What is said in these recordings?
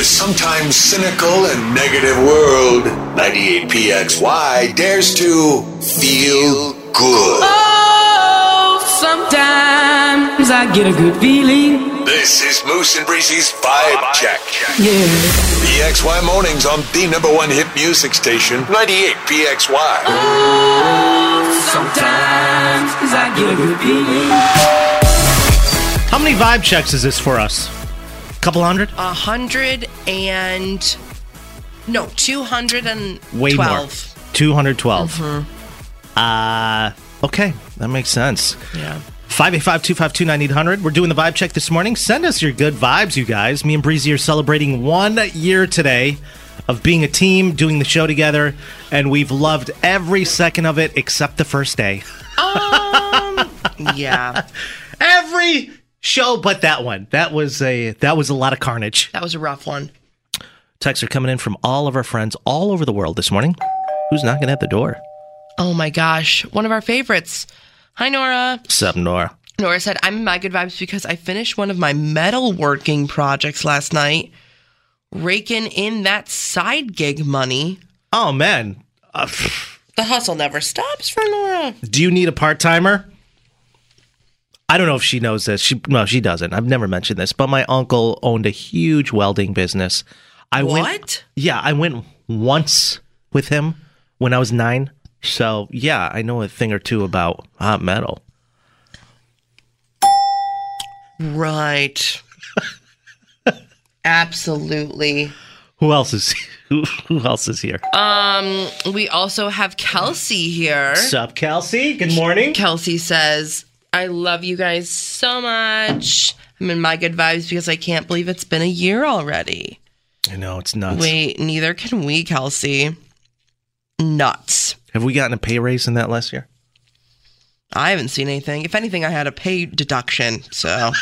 Florida's sometimes cynical and negative world, 98PXY dares to feel good. Oh, sometimes I get a good feeling. This is Moose and Breezy's Vibe Check. Yeah. PXY mornings on the number one hit music station, 98PXY. Oh, sometimes I get a good feeling. How many vibe checks is this for us? Couple hundred? A hundred and no, two hundred and Way more. twelve. 212. Uh, okay, that makes sense. Yeah. 585 252 9800. We're doing the vibe check this morning. Send us your good vibes, you guys. Me and Breezy are celebrating one year today of being a team, doing the show together, and we've loved every second of it except the first day. Um. yeah. Every show but that one. That was a that was a lot of carnage. That was a rough one. Texts are coming in from all of our friends all over the world this morning. Who's knocking at the door? Oh my gosh. One of our favorites. Hi, Nora. Sup, Nora? Nora said, I'm in my good vibes because I finished one of my metalworking projects last night, raking in that side gig money. Oh man, uh, The hustle never stops for Nora. do you need a part timer? I don't know if she knows this. She no, she doesn't. I've never mentioned this, but my uncle owned a huge welding business. I went. What? Yeah, I went once with him when I was nine. So yeah, I know a thing or two about hot metal. Right. Absolutely. Who else is who, who else is here? Um, we also have Kelsey here. Sup, Kelsey? Good morning. Kelsey says, I love you guys so much. I'm in my good vibes because I can't believe it's been a year already. I know it's nuts. Wait, neither can we, Kelsey. Nuts. Have we gotten a pay raise in that last year? I haven't seen anything. If anything, I had a pay deduction. So,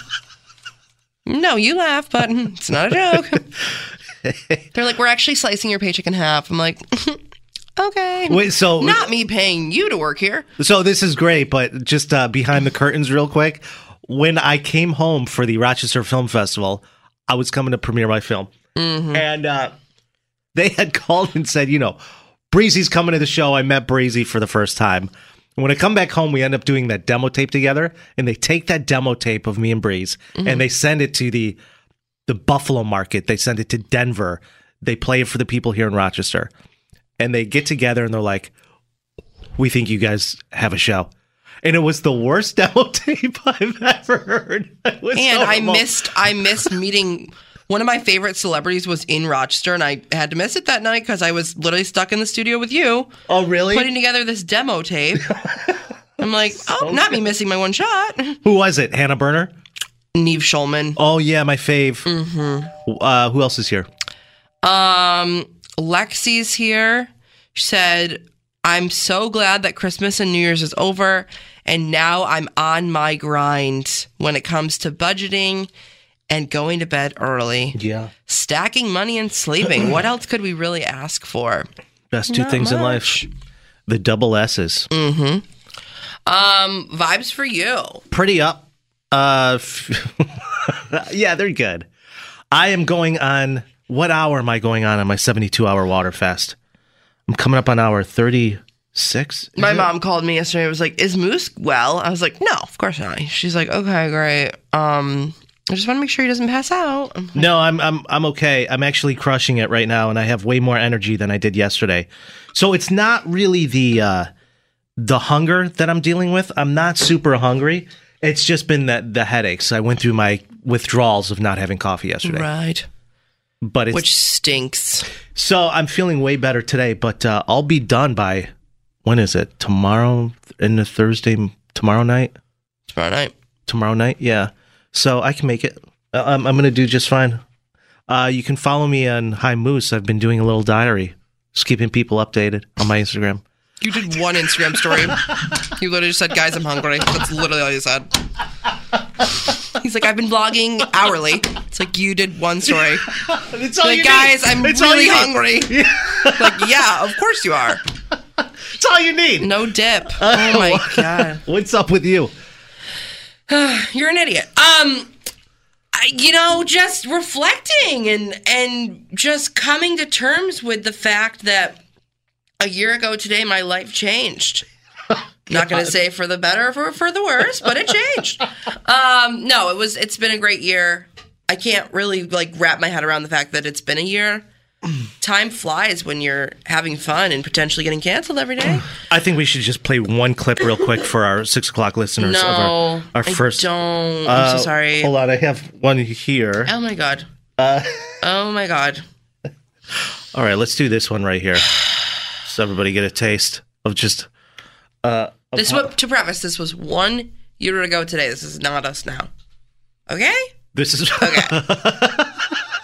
no, you laugh, but it's not a joke. They're like, we're actually slicing your paycheck in half. I'm like, okay. Wait, so Not me paying you to work here. So this is great, but just uh, behind the curtains, real quick. When I came home for the Rochester Film Festival, I was coming to premiere my film, and uh, they had called and said, you know, Breezy's coming to the show. I met Breezy for the first time. And when I come back home, we end up doing that demo tape together, and they take that demo tape of me and Breeze, and they send it to the the Buffalo market. They send it to Denver. They play it for the people here in Rochester, and they get together and they're like, we think you guys have a show. And it was the worst demo tape I've ever heard. And so I missed I missed meeting one of my favorite celebrities was in Rochester and I had to miss it that night because I was literally stuck in the studio with you Oh, really? putting together this demo tape. I'm like, oh, not me missing my one shot. Who was it? Hannah Berner? Nev Schulman. Oh, yeah, my fave. Mm-hmm. Uh, who else is here? Um, Lexi's here. She said, I'm so glad that Christmas and New Year's is over. And now I'm on my grind when it comes to budgeting and going to bed early. Yeah. Stacking money and sleeping. what else could we really ask for? Best two Not things in life. The double S's. Mhm. Um, vibes for you. Pretty up. Uh, f- yeah, they're good. I am going on, what hour am I going on on my 72 hour water fast? I'm coming up on hour 36. My mom called me yesterday. and was like, "Is Moose well?" I was like, "No, of course not." She's like, "Okay, great. Um, I just want to make sure he doesn't pass out." No, I'm I'm I'm okay. I'm actually crushing it right now, and I have way more energy than I did yesterday. So it's not really the uh, the hunger that I'm dealing with. I'm not super hungry. It's just been that the headaches. I went through my withdrawals of not having coffee yesterday, Right. But it's Which stinks. so I'm feeling way better today. But uh, I'll be done by when is it? Tomorrow in the Thursday tomorrow night. Tomorrow night. tomorrow night. Yeah, so I can make it. Uh, I'm, I'm gonna do just fine. Uh, you can follow me on High Moose. I've been doing a little diary, just keeping people updated on my Instagram. You did one Instagram story. you literally just said, "Guys, I'm hungry." That's literally all you said. He's like, "I've been blogging hourly." It's like you did one story. It's all Like, guys, I'm really hungry. like, yeah, of course you are. It's all you need. No dip. Oh my god. What's up with you? You're an idiot. Um, I- you know, just reflecting and and just coming to terms with the fact that a year ago today my life changed. Not going to say for the better or for, the worse, but it changed. Um, no, it was. It's been a great year. I can't really like wrap my head around the fact that it's been a year. Time flies when you're having fun and potentially getting canceled every day. I think we should just play one clip real quick for our six o'clock listeners of our, No, our first. I don't. I'm Uh, so sorry. Hold on, I have one here. Oh my god. Uh, Oh my god. All right, let's do this one right here, so everybody get a taste of just. Uh, This what to preface. This was one year ago today. This is not us now. Okay. This is Okay.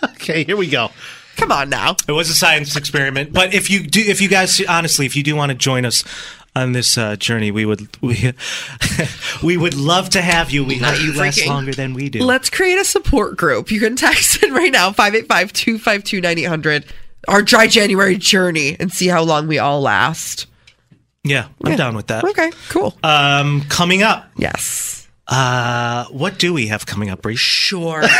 okay. Here we go. Come on now. It was a science experiment, but if you do, if you guys honestly, if you do want to join us on this uh, journey, we would we we would love to have you. We hope you last freaking- longer than we do. Let's create a support group. You can text in right now 585 252 9800 our dry January journey and see how long we all last. Yeah, I'm down with that. Okay, cool. Um, coming up, yes. uh, what do we have coming up, Bree? Sure.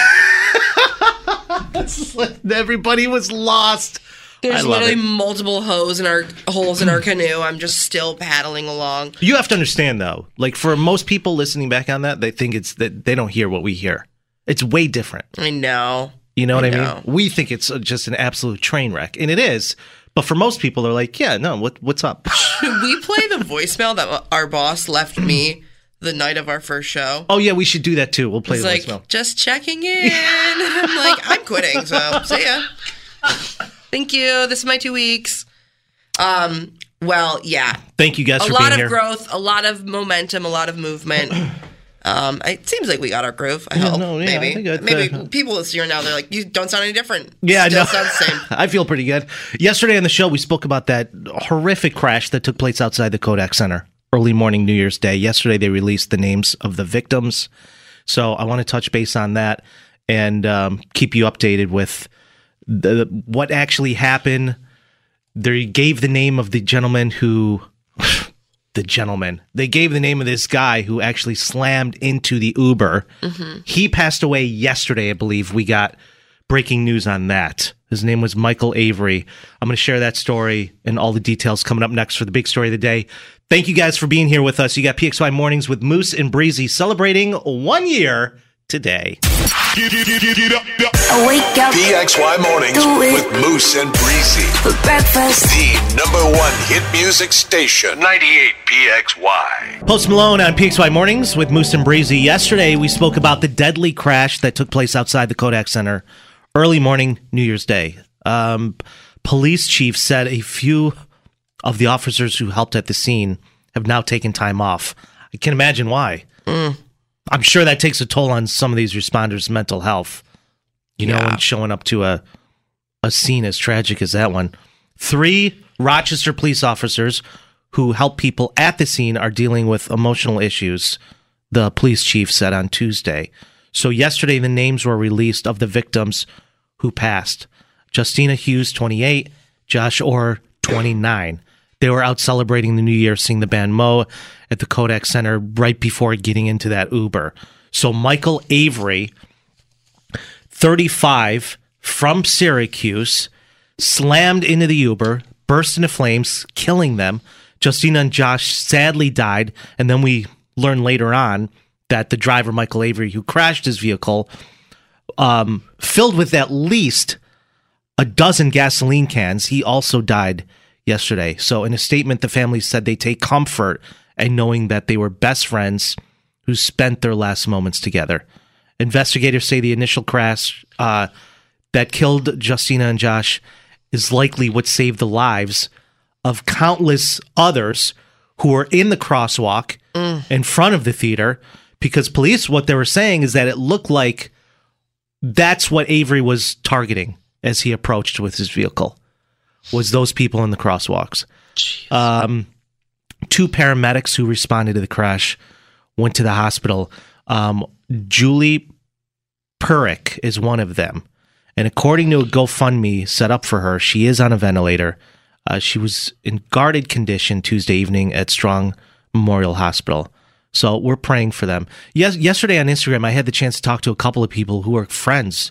Everybody was lost. There's literally it. multiple holes in our holes in our canoe. I'm just still paddling along. You have to understand though, like for most people listening back on that, they think it's that they don't hear what we hear. It's way different. I know. You know what I, know. mean? We think it's uh, just an absolute train wreck, and it is. But for most people, they're like, "Yeah, no, what what's up?" Should we play the voicemail that our boss left me the night of our first show? oh yeah, we should do that too. We'll play It's the like voicemail. just checking in. I'm like, I'm quitting. So see ya. Thank you. This is my two weeks. Um. Well, yeah. Thank you guys A lot of here. growth, a lot of momentum, a lot of movement. Um, it seems like we got our groove. I hope. no, yeah, I maybe, think maybe uh, people this year now they're like, you don't sound any different. Yeah, I Still know. sound the same. I feel pretty good. Yesterday on the show, we spoke about that horrific crash that took place outside the Kodak Center early morning New Year's Day. Yesterday, they released the names of the victims. So I want to touch base on that and um, keep you updated with the what actually happened. They gave the name of the gentleman who. The gentleman. They gave the name of this guy who actually slammed into the Uber. Mm-hmm. He passed away yesterday, I believe. We got breaking news on that. His name was Michael Avery. I'm going to share that story and all the details coming up next for the big story of the day. Thank you guys for being here with us. You got PXY Mornings with Moose and Breezy celebrating one year today. I wake up PXY Mornings with Moose and Breezy. for breakfast. The number one hit music station. 98 PXY. Post Malone on PXY Mornings with Moose and Breezy. Yesterday, we spoke about the deadly crash that took place outside the Kodak Center early morning New Year's Day. Um, police chief said a few of the officers who helped at the scene have now taken time off. I can imagine why. I'm sure that takes a toll on some of these responders' mental health. You know, Yeah. and showing up to a a scene as tragic as that one. Three Rochester police officers who help people at the scene are dealing with emotional issues, the police chief said on Tuesday. So, yesterday, the names were released of the victims who passed Justina Hughes, 28, Josh Orr, 29. They were out celebrating the new year, seeing the band moe at the Kodak Center right before getting into that Uber. So, Michael Avery, 35 from Syracuse, slammed into the Uber, burst into flames, killing them. Justina and Josh sadly died. And then we learned later on that the driver, Michael Avery, who crashed his vehicle, um, filled with at least a dozen gasoline cans, he also died yesterday. So, in a statement, the family said they take comfort in knowing that they were best friends who spent their last moments together. Investigators say the initial crash uh, that killed Justina and Josh is likely what saved the lives of countless others who were in the crosswalk in front of the theater because police, what they were saying is that it looked like that's what Avery was targeting as he approached with his vehicle was those people in the crosswalks. Um, two paramedics who responded to the crash went to the hospital. Um, Julie Purick is one of them. And according to a GoFundMe set up for her, she is on a ventilator. Uh, she was in guarded condition Tuesday evening at Strong Memorial Hospital. So we're praying for them. Yes, yesterday on Instagram, I had the chance to talk to a couple of people who are friends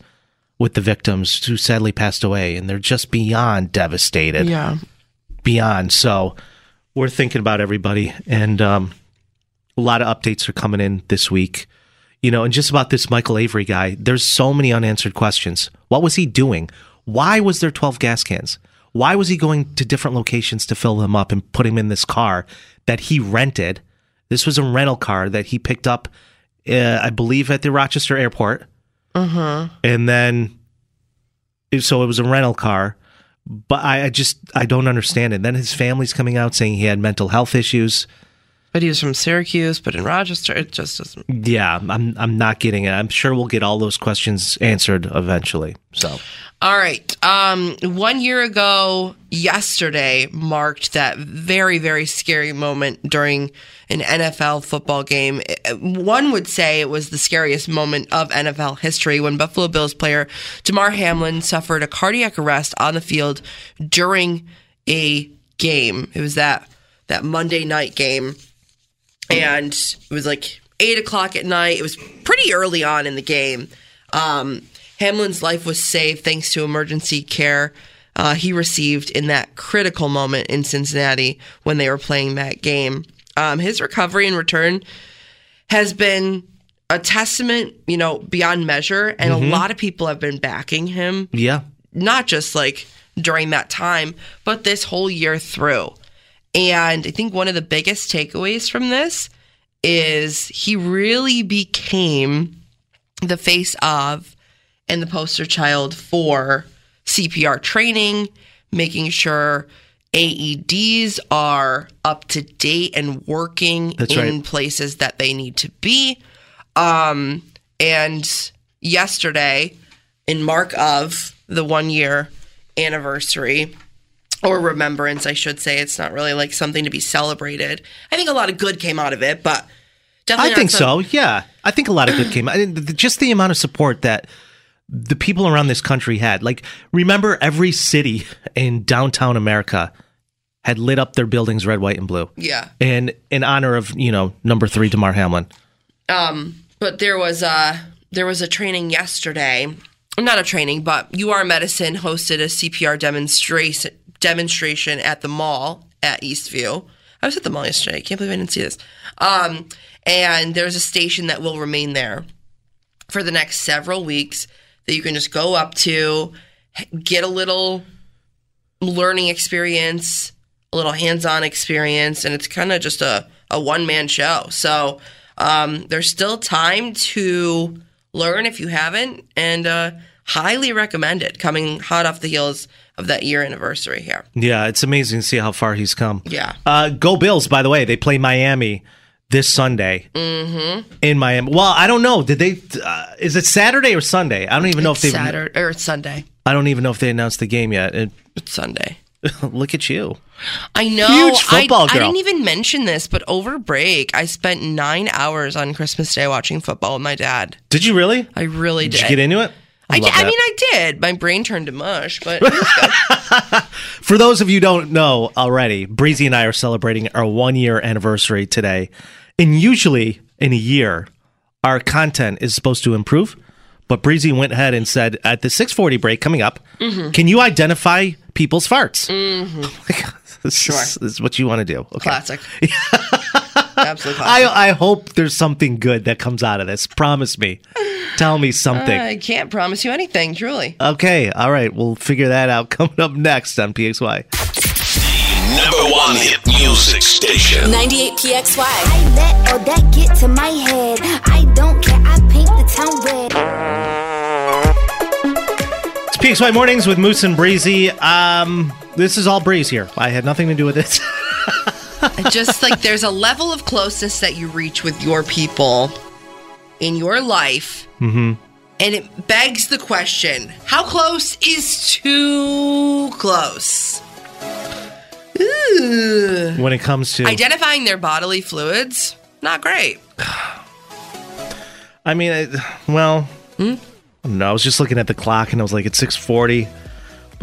with the victims who sadly passed away, and they're just beyond devastated. Yeah. Beyond. So we're thinking about everybody, and um, a lot of updates are coming in this week. You know, and just about this Michael Avery guy, there's so many unanswered questions. What was he doing? Why was there 12 gas cans? Why was he going to different locations to fill them up and put him in this car that he rented? This was a rental car that he picked up, uh, I believe, at the Rochester airport. Mm-hmm. And then, so it was a rental car. But I, I just, I don't understand it. Then his family's coming out saying he had mental health issues. But he was from Syracuse, but in Rochester, it just doesn't. Yeah, I'm, I'm not getting it. I'm sure we'll get all those questions answered eventually. So, All right. Um, one year ago, yesterday marked that very, very scary moment during an NFL football game. One would say it was the scariest moment of NFL history when Buffalo Bills player Damar Hamlin suffered a cardiac arrest on the field during a game. It was that that Monday night game and it was like eight o'clock at night. It was pretty early on in the game. Um, Hamlin's life was saved thanks to emergency care uh, he received in that critical moment in Cincinnati when they were playing that game. Um, his recovery and return has been a testament, you know, beyond measure, and a lot of people have been backing him yeah. not just like during that time, but this whole year through. And I think one of the biggest takeaways from this is he really became the face of and the poster child for CPR training, making sure AEDs are up to date and working That's in right. places that they need to be. Um, and yesterday, in mark of the one year anniversary or remembrance, I should say, it's not really like something to be celebrated. I think a lot of good came out of it, but definitely I think some- so. Yeah, I think a lot of good came. I just the amount of support that the people around this country had. Like, remember every city in downtown America had lit up their buildings red, white, and blue. Yeah. And in honor of you know number three, Damar Hamlin. Um, but there was a there was a training yesterday not a training but UR Medicine hosted a CPR demonstration demonstration at the mall at Eastview. I was at the mall yesterday. I can't believe I didn't see this. Um, and there's a station that will remain there for the next several weeks that you can just go up to get a little learning experience, a little hands-on experience, and it's kind of just a, a one-man show. So um, there's still time to learn if you haven't, and uh, highly recommend it. Coming hot off the heels of that year anniversary here. Yeah, it's amazing to see how far he's come. Yeah. Uh, go Bills! By the way, they play Miami this Sunday mm-hmm. in Miami. Well, I don't know. Did they? Uh, is it Saturday or Sunday? I don't even know if they. Saturday or it's Sunday. I don't even know if they announced the game yet. It, It's Sunday. look at you. I know. Huge football I, I didn't even mention this, but over break, I spent nine hours on Christmas Day watching football with my dad. Did you really? I really Did did. you get into it? I, did, I mean, I did. My brain turned to mush, but it was good. For those of you who don't know already, Breezy and I are celebrating our one year anniversary today. And usually in a year, our content is supposed to improve. But Breezy went ahead and said at the 640 break coming up, Mm-hmm. can you identify people's farts? this, is, this is what you want to do. Okay. classic. Absolutely classic. I, I hope there's something good that comes out of this. Promise me. Tell me something. I can't promise you anything, truly. Okay. All right. We'll figure that out coming up next on PXY. Number one hit music station. 98 PXY. I let all that get to my head. I don't care, I paint the town red. It's PXY Mornings with Moose and Breezy. Um, this is all Breeze here. I had nothing to do with it. Just like there's a level of closeness that you reach with your people in your life. Mm-hmm. And it begs the question how close is too close? Ooh. when it comes to, Identifying their bodily fluids, not great. I mean, I, well, I don't know. I was just looking at the clock and I was like, it's 640.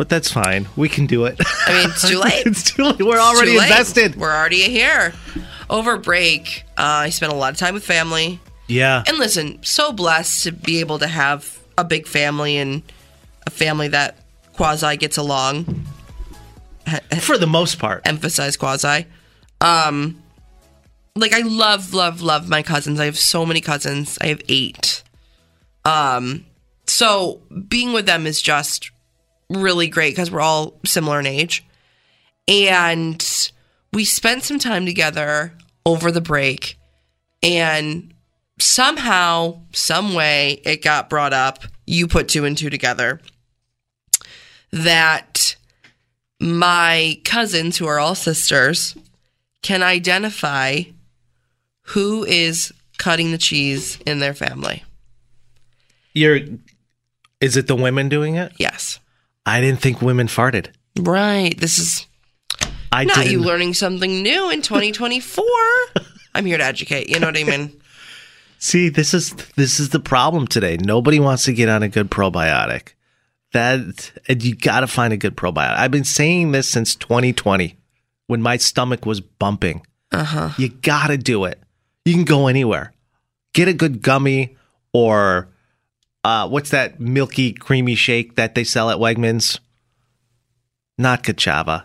But that's fine. We can do it. I mean, it's too late. it's too late. We're already invested. We're already here. Over break, uh, I spent a lot of time with family. Yeah. And listen, so blessed to be able to have a big family and a family that quasi gets along. For the most part. Emphasize quasi. Um, like I love, love, love my cousins. I have so many cousins. I have eight. Um, so being with them is just really great because we're all similar in age, and we spent some time together over the break, and somehow, some way, it got brought up. You put two and two together that my cousins, who are all sisters, can identify who is cutting the cheese in their family. You're is it the women doing it? Yes. I didn't think women farted. Right. This is I not didn't you learning something new in 2024. I'm here to educate. You know what I mean? See, this is this is the problem today. Nobody wants to get on a good probiotic. That and you got to find a good probiotic. I've been saying this since 2020 when my stomach was bumping. Uh-huh. You got to do it. You can go anywhere. Get a good gummy or uh, what's that milky creamy shake that they sell at Wegmans? Not Ka'Chava.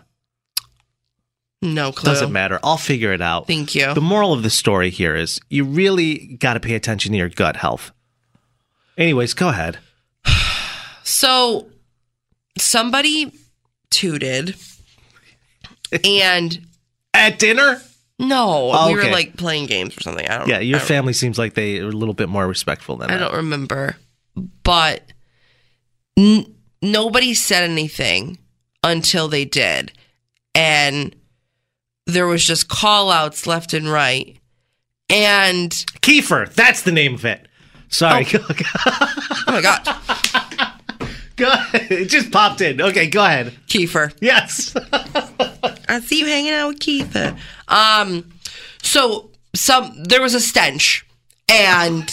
No clue. Doesn't matter. I'll figure it out. Thank you. The moral of the story here is you really got to pay attention to your gut health. Anyways, go ahead. So somebody tooted and At dinner? no, Oh, we were like playing games or something. I don't know. Yeah, your I family seems like they are a little bit more respectful than I that. don't remember, but n- nobody said anything until they did, and there was just call outs left and right, and kefir, that's the name of it. Sorry. oh my god, go ahead. It just popped in. Okay, go ahead. kefir, Yes. I see you hanging out with kefir. Um, so some there was a stench, and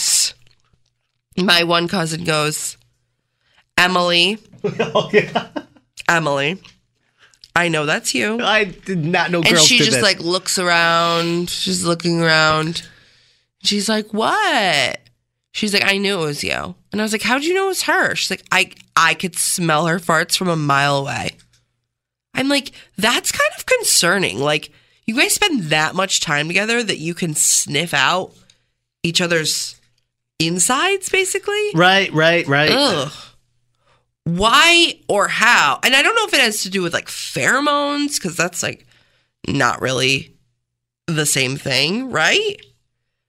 my one cousin goes, Emily, oh, yeah. Emily, I know that's you. I did not know and she just like looks around. She's looking around. She's like, "What?" She's like, "I knew it was you." And I was like, "How'd you know it was her?" She's like, "I I could smell her farts from a mile away." I'm like, "That's kind of concerning. Like, you guys spend that much time together that you can sniff out each other's insides, basically." Right, right, right. Ugh. Why or how? And I don't know if it has to do with like pheromones, because that's like not really the same thing, right?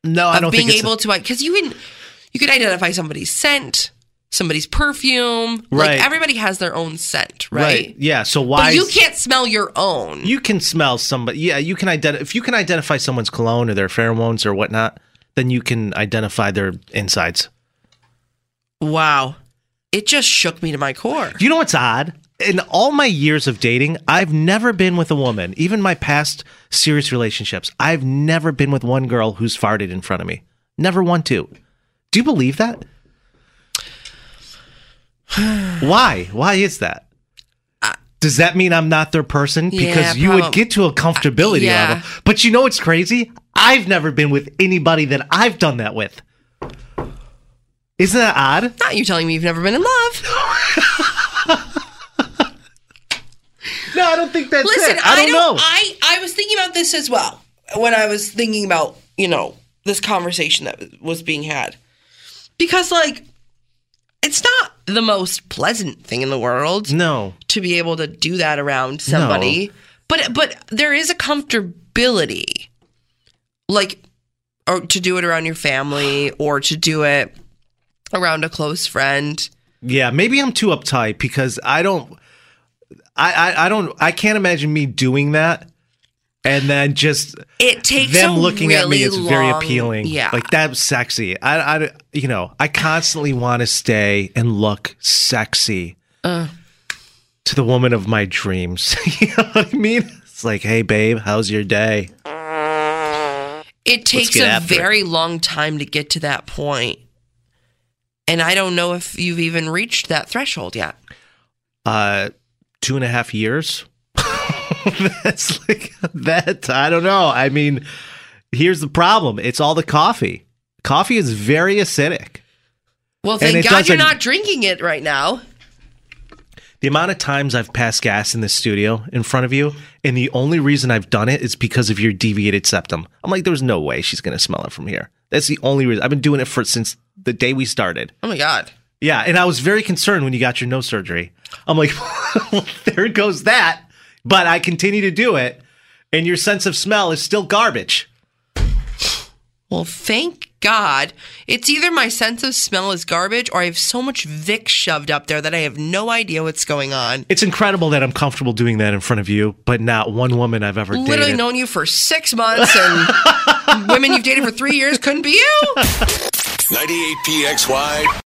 No, I of don't being think it's able to because you can you can identify somebody's scent, somebody's perfume. Right. Like everybody has their own scent, right. right? Yeah. So why But you can't smell your own. you can smell somebody. Yeah, you can identify if you can identify someone's cologne or their pheromones or whatnot. Then you can identify their insides. wow. It just shook me to my core. You know what's odd? In all my years of dating, I've never been with a woman, even my past serious relationships. I've never been with one girl who's farted in front of me. Never one to. Do you believe that? Why? Why is that? Does that mean I'm not their person? Because Yeah, you would get to a comfortability yeah. level. But you know what's crazy? I've never been with anybody that I've done that with. Isn't that odd? Not you telling me you've never been in love. No, I don't think that's Listen, it. I don't, know. I I was thinking about this as well when I was thinking about you know this conversation that was being had because like it's not the most pleasant thing in the world no. to be able to do that around somebody, but but there is a comfortability, like or to do it around your family or to do it around a close friend. Yeah, maybe I'm too uptight because I don't I, I I don't I can't imagine me doing that and then just It takes them looking at me it's is very appealing. Yeah, Like that's sexy. I I you know, I constantly want to stay and look sexy Uh. to the woman of my dreams. you know what I mean? It's like, "Hey babe, how's your day?" It takes a after it. very long time to get to that point. And I don't know if you've even reached that threshold yet. Uh two and a half years. That's like that. I don't know. I mean, here's the problem. It's all the coffee. Coffee is very acidic. Well, thank God you're not drinking it right now. The amount of times I've passed gas in the studio in front of you, and the only reason I've done it is because of your deviated septum. I'm like, there's no way she's gonna smell it from here. That's the only reason. I've been doing it for since the day we started. Oh my God. Yeah, and I was very concerned when you got your nose surgery. I'm like, well, there goes that. But I continue to do it, and your sense of smell is still garbage. Well, thank God. It's either my sense of smell is garbage or I have so much Vicks shoved up there that I have no idea what's going on. It's incredible that I'm comfortable doing that in front of you, but not one woman I've ever Literally dated. known you for six months and women you've dated for three years couldn't be you. 98 PXY.